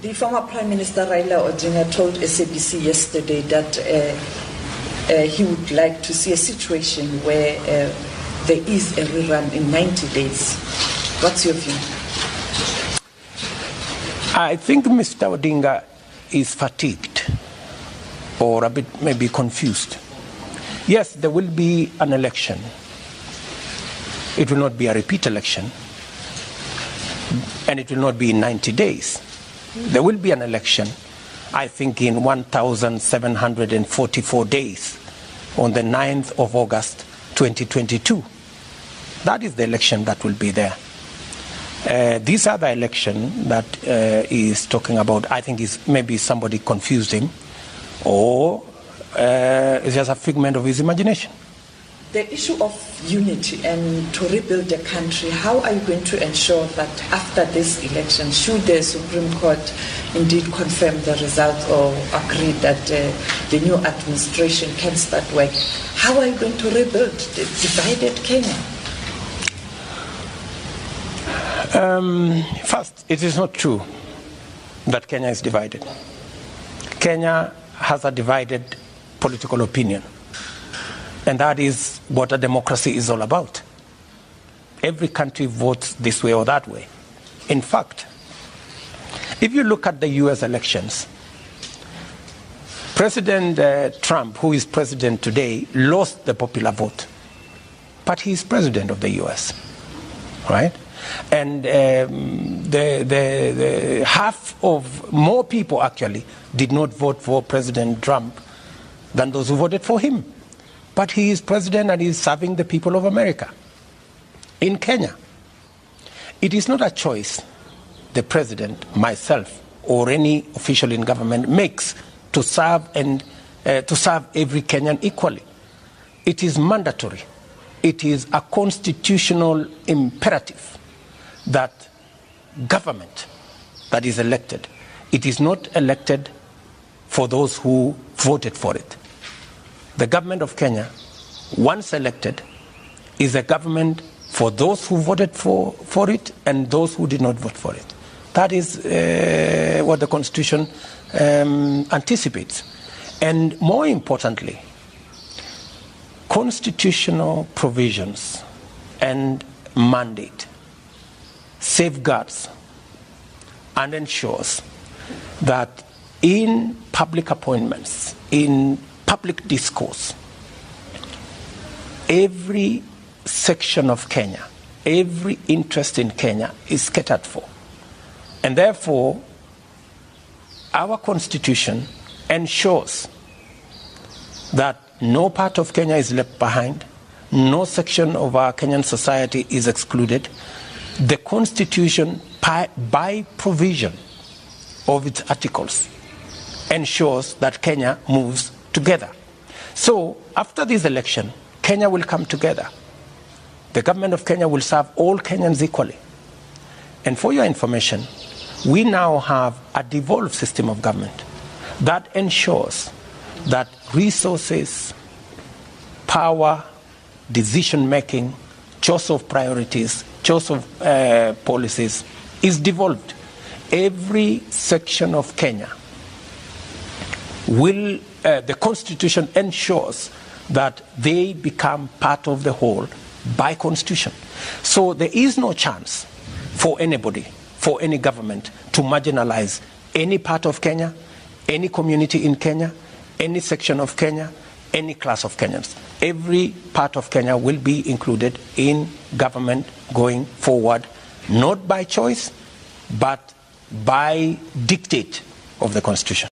The former Prime Minister Raila Odinga told SABC yesterday that uh, uh, he would like to see a situation where uh, there is a rerun in 90 days. What's your view? I think Mr. Odinga is fatigued or a bit maybe confused. Yes, there will be an election. It will not be a repeat election, and it will not be in 90 days. There will be an election, I think, in 1,744 days on the 9th of August 2022. That is the election that will be there. Uh, this other election that uh, is talking about, I think, is maybe somebody confused him, or uh, it's just a figment of his imagination. The issue of unity and to rebuild the country, how are you going to ensure that after this election, should the Supreme Court indeed confirm the results or agree that uh, the new administration can start work, how are you going to rebuild the divided Kenya? Um, first, it is not true that Kenya is divided. Kenya has a divided political opinion. And that is what a democracy is all about. Every country votes this way or that way. In fact, if you look at the US elections, President uh, Trump, who is president today, lost the popular vote. But he is president of the US, right? And um, the, the, the half of more people actually did not vote for President Trump than those who voted for him. But he is president and he is serving the people of America. In Kenya, it is not a choice the president, myself, or any official in government makes to serve and uh, to serve every Kenyan equally. It is mandatory. It is a constitutional imperative that government that is elected, it is not elected for those who voted for it. The government of Kenya, once elected, is a government for those who voted for, for it and those who did not vote for it. That is uh, what the Constitution um, anticipates. And more importantly, constitutional provisions and mandate safeguards and ensures that in public appointments, in public discourse, every section of Kenya, every interest in Kenya is catered for. And therefore, our constitution ensures that no part of Kenya is left behind, no section of our Kenyan society is excluded. The constitution, by, by provision of its articles, ensures that Kenya moves together. So, after this election, Kenya will come together. The government of Kenya will serve all Kenyans equally. And for your information, we now have a devolved system of government that ensures that resources, power, decision making, choice of priorities, choice of uh, policies is devolved. Every section of Kenya will, uh, the constitution ensures that they become part of the whole by constitution. So there is no chance for anybody, for any government to marginalize any part of Kenya, any community in Kenya, any section of Kenya, any class of Kenyans. Every part of Kenya will be included in government going forward, not by choice, but by dictate of the Constitution.